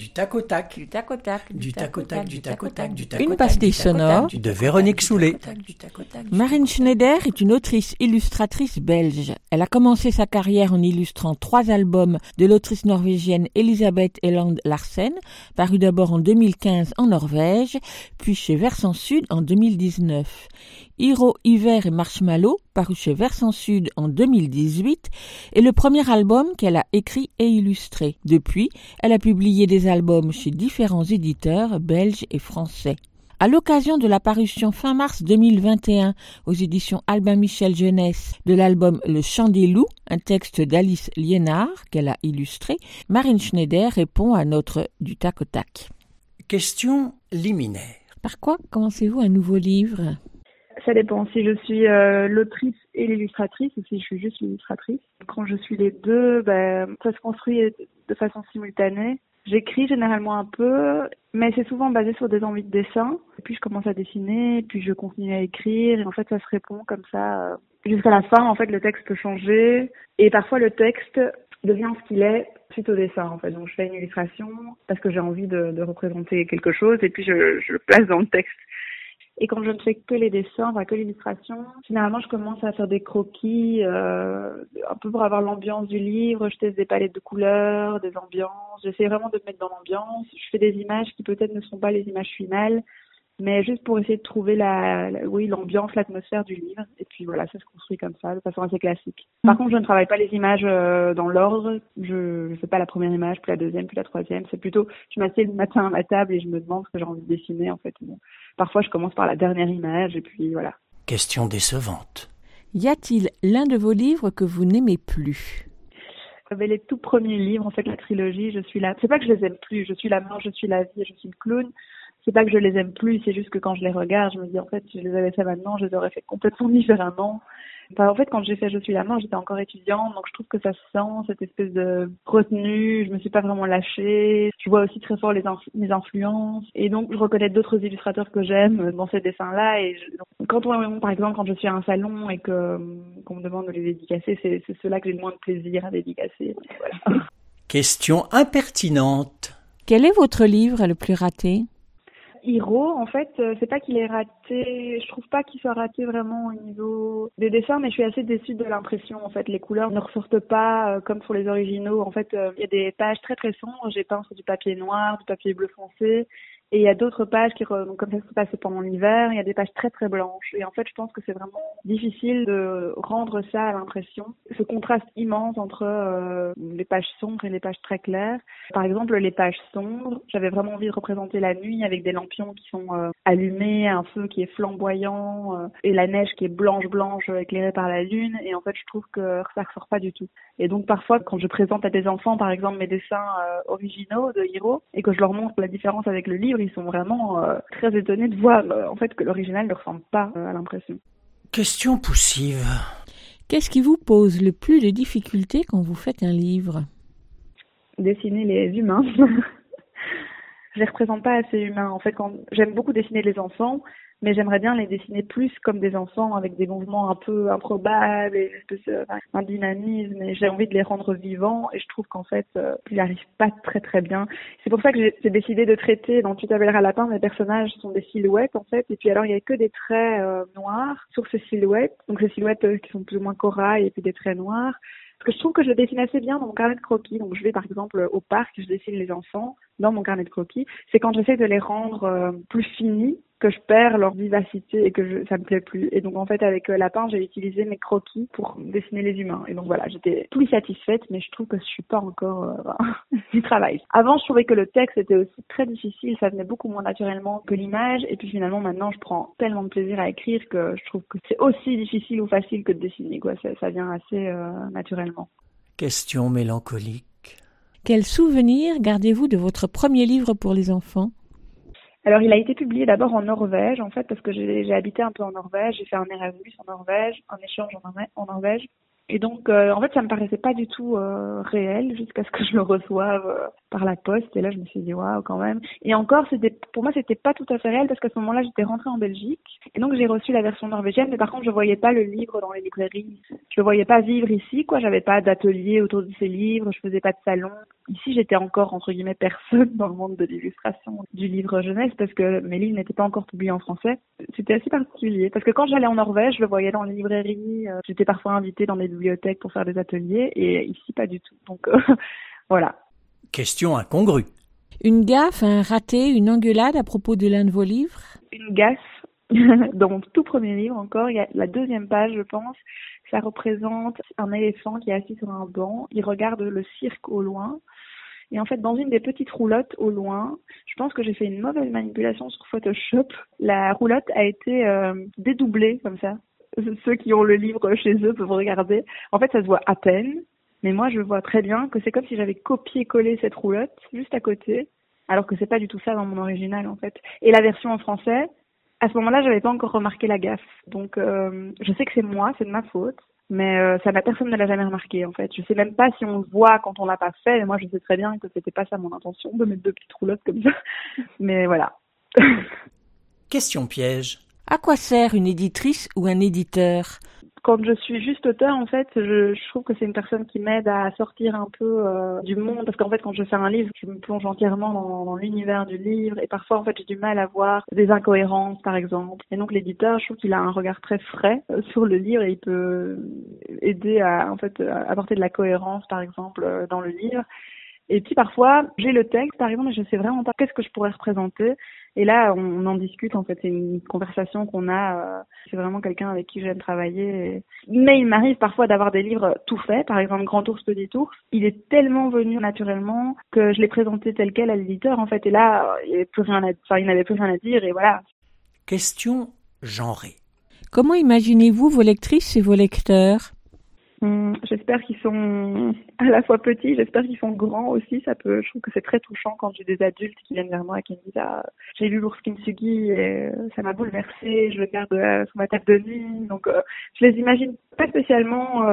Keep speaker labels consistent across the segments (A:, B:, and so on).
A: Du tac au tac.
B: Du tac au tac.
A: Du tac au tac, du tac au tac, du tac au
C: Une pastille
A: du tac au tac,
C: sonore.
A: De Véronique Soulet.
C: Marine Schneider est une autrice illustratrice belge. Elle a commencé sa carrière en illustrant trois albums de l'autrice norvégienne Elisabeth Eland Larsen, paru d'abord en 2015 en Norvège, puis chez Versant Sud en 2019. Hiro, Hiver et Marshmallow, paru chez Versant Sud en 2018, est le premier album qu'elle a écrit et illustré. Depuis, elle a publié des albums chez différents éditeurs belges et français. À l'occasion de la parution fin mars 2021 aux éditions Albin Michel Jeunesse de l'album Le Chant des loups, un texte d'Alice Liénard qu'elle a illustré, Marine Schneider répond à notre du tac au tac.
A: Question liminaire.
C: Par quoi commencez-vous un nouveau livre?
D: Ça dépend si je suis euh, l'autrice et l'illustratrice ou si je suis juste l'illustratrice. Quand je suis les deux, ben, ça se construit de façon simultanée. J'écris généralement un peu, mais c'est souvent basé sur des envies de dessin. Et puis je commence à dessiner, puis je continue à écrire, et en fait ça se répond comme ça euh, jusqu'à la fin. En fait, le texte peut changer, et parfois le texte devient ce qu'il est suite au dessin. En fait, donc je fais une illustration parce que j'ai envie de, représenter quelque chose, et puis je, je le place dans le texte. Et quand je ne fais que les dessins, enfin que l'illustration, généralement je commence à faire des croquis, euh, un peu pour avoir l'ambiance du livre. Je teste des palettes de couleurs, des ambiances. J'essaie vraiment de me mettre dans l'ambiance. Je fais des images qui peut-être ne sont pas les images finales, mais juste pour essayer de trouver la, la oui l'ambiance, l'atmosphère du livre. Et puis voilà, ça se construit comme ça, de façon assez classique. Par contre, je ne travaille pas les images euh, dans l'ordre. Je ne fais pas la première image, puis la deuxième, puis la troisième. C'est plutôt, je m'assieds le matin à ma table et je me demande ce que j'ai envie de dessiner en fait. Bon. Parfois, je commence par la dernière image et puis voilà.
A: Question décevante.
C: Y a-t-il l'un de vos livres que vous n'aimez plus?
D: J'avais les tout premiers livres, en fait, la trilogie, je suis là. C'est pas que je les aime plus, je suis la mort, je suis la vie, je suis le clown. C'est pas que je les aime plus, c'est juste que quand je les regarde, je me dis, en fait, si je les avais fait maintenant, je les aurais fait complètement différemment. Enfin, en fait, quand j'ai fait Je suis la mort, j'étais encore étudiante, donc je trouve que ça se sent, cette espèce de retenue, je me suis pas vraiment lâchée. Je vois aussi très fort les inf mes influences, et donc je reconnais d'autres illustrateurs que j'aime dans ces dessins-là, et je... quand on, par exemple, quand je suis à un salon et que qu'on me demande de les dédicacer, c'est ceux-là que j'ai le moins de plaisir à dédicacer. Voilà.
A: Question impertinente.
C: Quel est votre livre le plus raté?
D: Hiro, en fait, c'est pas qu'il est raté, je trouve pas qu'il soit raté vraiment au niveau des dessins, mais je suis assez déçue de l'impression. En fait, les couleurs ne ressortent pas euh, comme sur les originaux. En fait, il euh, y a des pages très très sombres. J'ai peint sur du papier noir, du papier bleu foncé, et il y a d'autres pages qui, donc comme ça se passe pendant l'hiver, il y a des pages très très blanches. Et en fait, je pense que c'est vraiment difficile de rendre ça à l'impression. Ce contraste immense entre euh, les pages sombres et les pages très claires. Par exemple, les pages sombres, j'avais vraiment envie de représenter la nuit avec des lampions qui sont euh, allumés, un feu qui est flamboyant euh, et la neige qui est blanche blanche éclairée par la lune. Et en fait, je trouve que ça ressort pas du tout. Et donc parfois, quand je présente à des enfants, par exemple, mes dessins originaux de Hiro et que je leur montre la différence avec le livre, ils sont vraiment euh, très étonnés de voir euh, en fait que l'original ne ressemble pas euh, à l'impression.
A: Question poussive.
C: Qu'est-ce qui vous pose le plus de difficultés quand vous faites un livre?
D: Dessiner les humains. je les représente pas assez humains. En fait, quand j'aime beaucoup dessiner les enfants, mais j'aimerais bien les dessiner plus comme des enfants avec des mouvements un peu improbables et un dynamisme et j'ai envie de les rendre vivants et je trouve qu'en fait euh, ils n'y arrivent pas très très bien. C'est pour ça que j'ai décidé de traiter dans Tu t'appelleras lapin mes personnages sont des silhouettes en fait et puis alors il y a que des traits euh, noirs sur ces silhouettes donc ces silhouettes euh, qui sont plus ou moins corail et puis des traits noirs parce que je trouve que je dessine assez bien dans mon carnet de croquis. Donc je vais par exemple au parc, je dessine les enfants dans mon carnet de croquis. C'est quand j'essaie de les rendre euh, plus finis que je perds leur vivacité et que je, ça me plaît plus. Et donc en fait avec euh, Lapin, j'ai utilisé mes croquis pour dessiner les humains. Et donc voilà, j'étais plus satisfaite, mais je trouve que je suis pas encore euh, du travail. Avant, je trouvais que le texte était aussi très difficile, ça venait beaucoup moins naturellement que l'image. Et puis finalement maintenant, je prends tellement de plaisir à écrire que je trouve que c'est aussi difficile ou facile que de dessiner. Quoi, ça, ça vient assez euh, naturellement.
A: Question mélancolique.
C: Quel souvenir gardez-vous de votre premier livre pour les enfants?
D: Alors, il a été publié d'abord en Norvège, en fait, parce que j'ai habité un peu en Norvège, j'ai fait un Erasmus en Norvège, un échange en, Norvège. Et donc, euh, en fait, ça me paraissait pas du tout euh, réel jusqu'à ce que je le reçoive euh, par la poste. Et là je me suis dit waouh quand même. Et encore pour moi c'était pas tout à fait réel parce qu'à ce moment-là j'étais rentrée en Belgique. Et donc j'ai reçu la version norvégienne. Mais par contre je voyais pas le livre dans les librairies. Je voyais pas vivre ici quoi. J'avais pas d'atelier autour de ces livres. Je faisais pas de salon. Ici j'étais encore entre guillemets personne dans le monde de l'illustration du livre jeunesse parce que mes livres n'étaient pas encore publiés en français. C'était assez particulier parce que quand j'allais en Norvège je le voyais dans les librairies j'étais parfois invitée dans des bibliothèques pour faire des ateliers et ici pas du tout donc euh, voilà
A: Question incongrue.
C: Une gaffe, un raté, une engueulade à propos de l'un de vos livres?
D: Une gaffe. Dans mon tout premier livre encore, il y a la deuxième page, je pense, ça représente un éléphant qui est assis sur un banc. Il regarde le cirque au loin. Et en fait, dans une des petites roulottes au loin, je pense que j'ai fait une mauvaise manipulation sur Photoshop. La roulotte a été euh, dédoublée comme ça. Ceux qui ont le livre chez eux peuvent regarder. En fait, ça se voit à peine. Mais moi, je vois très bien que c'est comme si j'avais copié-collé cette roulotte juste à côté, alors que c'est pas du tout ça dans mon original en fait. Et la version en français, à ce moment-là, j'avais pas encore remarqué la gaffe. Donc, euh, je sais que c'est moi, c'est de ma faute, mais euh, ça personne ne l'a jamais remarqué en fait. Je sais même pas si on le voit quand on l'a pas fait. Et moi, je sais très bien que c'était pas ça mon intention de mettre deux petites roulottes comme ça. Mais voilà.
A: Question piège.
C: À quoi sert une éditrice ou un éditeur?
D: Quand je suis juste auteur, en fait, je, trouve que c'est une personne qui m'aide à sortir un peu euh, du monde, parce qu'en fait, quand je fais un livre, je me plonge entièrement dans, l'univers du livre, et parfois, en fait, j'ai du mal à voir des incohérences, par exemple. Et donc, l'éditeur, je trouve qu'il a un regard très frais euh, sur le livre, et il peut aider à, en fait, apporter de la cohérence, par exemple, euh, dans le livre. Et puis parfois, j'ai le texte, par exemple, et je sais vraiment pas qu'est-ce que je pourrais représenter. Et là, on, en discute, en fait, c'est une conversation qu'on a. Euh, c'est vraiment quelqu'un avec qui j'aime travailler. Mais il m'arrive parfois d'avoir des livres tout faits, par exemple Grand Ours, Petit Ours. Il est tellement venu naturellement que je l'ai présenté tel quel à l'éditeur, en fait. Et là, il n'avait plus rien à, enfin, il n'avait plus rien à dire, et voilà.
A: Question genrée.
C: Comment imaginez-vous vos lectrices et vos lecteurs?
D: Hum, j'espère qu'ils sont à la fois petits, j'espère qu'ils sont grands aussi. Ça peut, je trouve que c'est très touchant quand j'ai des adultes qui viennent vers moi et qui me disent ah, j'ai lu l'ours Kintsugi et euh, ça m'a bouleversé. Je le garde euh, sur ma table de nuit. Donc, euh, je les imagine pas spécialement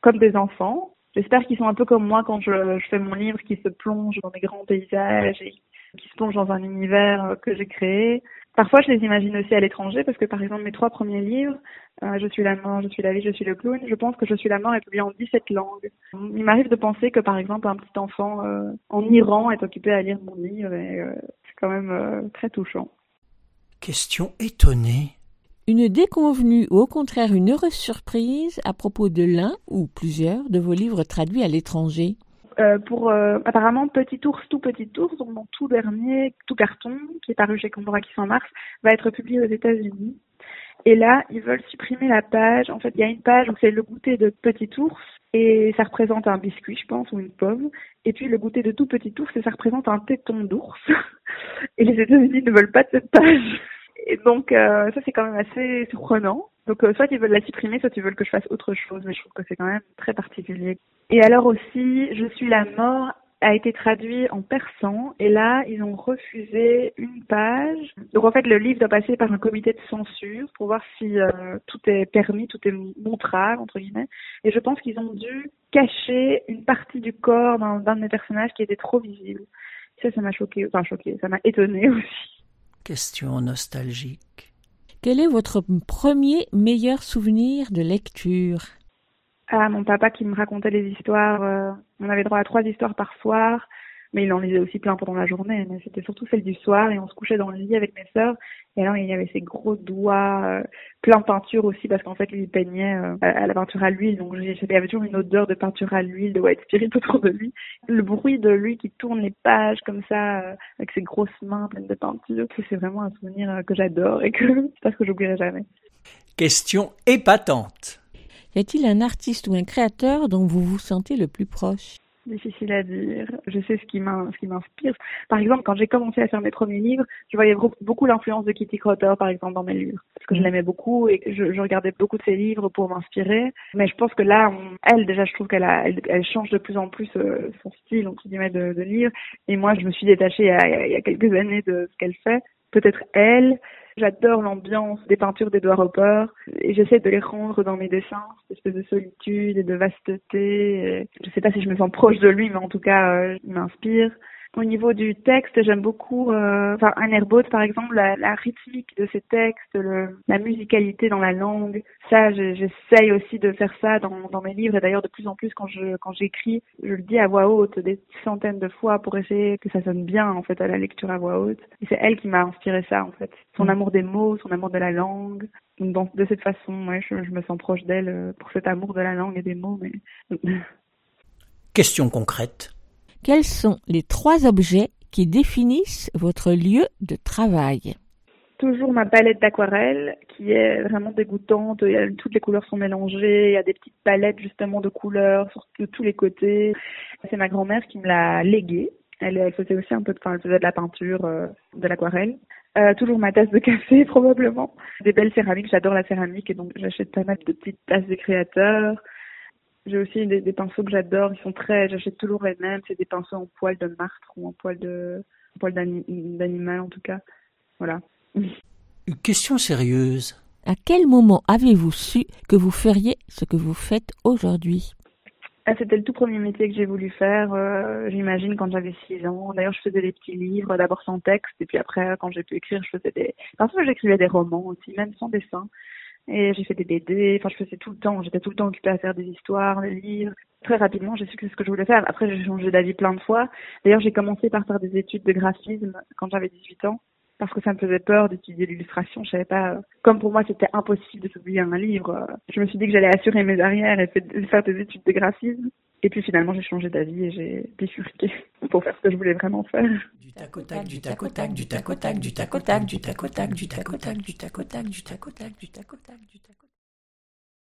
D: comme des enfants. J'espère qu'ils sont un peu comme moi quand je, je fais mon livre, qui se plonge dans des grands paysages et qui se plonge dans un univers que j'ai créé. Parfois, je les imagine aussi à l'étranger parce que, par exemple, mes trois premiers livres, euh, Je suis la mort, Je suis la vie, Je suis le clown, je pense que Je suis la mort est publié en 17 langues. Il m'arrive de penser que, par exemple, un petit enfant euh, en Iran est occupé à lire mon livre et euh, c'est quand même très touchant.
A: Question étonnée.
C: Une déconvenue ou au contraire une heureuse surprise à propos de l'un ou plusieurs de vos livres traduits à l'étranger?
D: Euh, pour euh, apparemment Petit Ours, tout Petit Ours, donc mon tout dernier, tout carton, qui est paru chez qui en mars, va être publié aux États-Unis. Et là, ils veulent supprimer la page. En fait, il y a une page, donc c'est le goûter de Petit Ours, et ça représente un biscuit, je pense, ou une pomme. Et puis le goûter de tout Petit Ours, et ça représente un téton d'ours. et les États-Unis ne veulent pas de cette page. Et donc, euh, ça c'est quand même assez surprenant. Donc, soit ils veulent la supprimer, soit ils veulent que je fasse autre chose, mais je trouve que c'est quand même très particulier. Et alors aussi, Je suis la mort a été traduit en persan et là ils ont refusé une page. Donc en fait le livre doit passer par un comité de censure pour voir si euh, tout est permis, tout est montrable entre guillemets. Et je pense qu'ils ont dû cacher une partie du corps d'un de mes personnages qui était trop visible. Ça, ça m'a choqué, enfin choqué, ça m'a étonné aussi.
A: Question nostalgique.
C: Quel est votre premier meilleur souvenir de lecture?
D: Ah, mon papa qui me racontait les histoires. Euh, on avait droit à trois histoires par soir, mais il en lisait aussi plein pendant la journée. Mais c'était surtout celle du soir et on se couchait dans le lit avec mes sœurs. Et alors il y avait ses gros doigts, euh, plein de peinture aussi parce qu'en fait lui il peignait euh, à la peinture à l'huile. Donc il y avait toujours une odeur de peinture à l'huile, de white spirit autour de lui. Le bruit de lui qui tourne les pages comme ça avec ses grosses mains pleines de peinture, c'est vraiment un souvenir que j'adore et que c'est pas ce que j'oublierai jamais.
A: Question épatante.
C: Y a-t-il un artiste ou un créateur dont vous vous sentez le plus proche?
D: Difficile à dire. Je sais ce qui m'inspire. Par exemple, quand j'ai commencé à faire mes premiers livres, je voyais beaucoup l'influence de Kitty Crotter, par exemple, dans mes livres. Parce que je mm. l'aimais beaucoup et je, je, regardais beaucoup de ses livres pour m'inspirer. Mais je pense que là, elle, déjà, je trouve qu'elle elle, elle, change de plus en plus euh, son style, entre guillemets, de, de livre. Et moi, je me suis détachée il y a quelques années de ce qu'elle fait. Peut-être elle, J'adore l'ambiance des peintures d'Edouard Hopper et j'essaie de les rendre dans mes dessins, cette espèce de solitude et de vasteté. Je sais pas si je me sens proche de lui, mais en tout cas, euh, il m'inspire. Au niveau du texte, j'aime beaucoup, euh, enfin, un airboat par exemple, la, la, rythmique de ces textes, le, la musicalité dans la langue. Ça, j'essaye aussi de faire ça dans, dans mes livres et d'ailleurs de plus en plus quand je quand j'écris, je le dis à voix haute des centaines de fois pour essayer que ça sonne bien en fait à la lecture à voix haute. Et c'est elle qui m'a inspiré ça en fait, son mm. amour des mots, son amour de la langue. Donc de cette façon, ouais, je, je me sens proche d'elle euh, pour cet amour de la langue et des mots. Mais
A: Question concrète.
C: Quels sont les trois objets qui définissent votre lieu de travail?
D: Toujours ma palette d'aquarelle qui est vraiment dégoûtante. toutes les couleurs sont mélangées. Il y a des petites palettes justement de couleurs de tous les côtés. C'est ma grand-mère qui me l'a léguée. Elle, faisait aussi un peu de, enfin, elle faisait de la peinture, euh, de l'aquarelle. Euh, toujours ma tasse de café probablement. Des belles céramiques, j'adore la céramique et donc j'achète pas mal de petites tasses de créateurs. J'ai aussi des, des, pinceaux que j'adore, ils sont très, j'achète toujours les mêmes, c'est des pinceaux en poil de martre ou en poil de, poil d'animal en tout cas. Voilà.
A: Une question sérieuse.
C: À quel moment avez-vous su que vous feriez ce que vous faites aujourd'hui?
D: Ah, C'était le tout premier métier que j'ai voulu faire, euh, j'imagine, quand j'avais 6 ans. D'ailleurs, je faisais des petits livres, d'abord sans texte, et puis après, quand j'ai pu écrire, je faisais des... Parfois, j'écrivais des romans aussi, même sans dessin. Et j'ai fait des BD, enfin je faisais tout le temps, j'étais tout le temps occupée à faire des histoires, des livres. Très rapidement, j'ai su que c'est ce que je voulais faire. Après, j'ai changé d'avis plein de fois. D'ailleurs, j'ai commencé par faire des études de graphisme quand j'avais 18 ans, parce que ça me faisait peur d'étudier l'illustration. Je savais pas, comme pour moi c'était impossible de publier un livre, je me suis dit que j'allais assurer mes arrières et faire des études de graphisme. Et puis finalement, j'ai changé d'avis et j'ai bifurqué pour faire ce que je voulais vraiment faire.
A: Du tac tac, du tac au tac, du tac au tac, du tac au tac, du tac au tac, du tac au tac, du tac au tac, du tac au tac, du tac au tac, du tac au tac.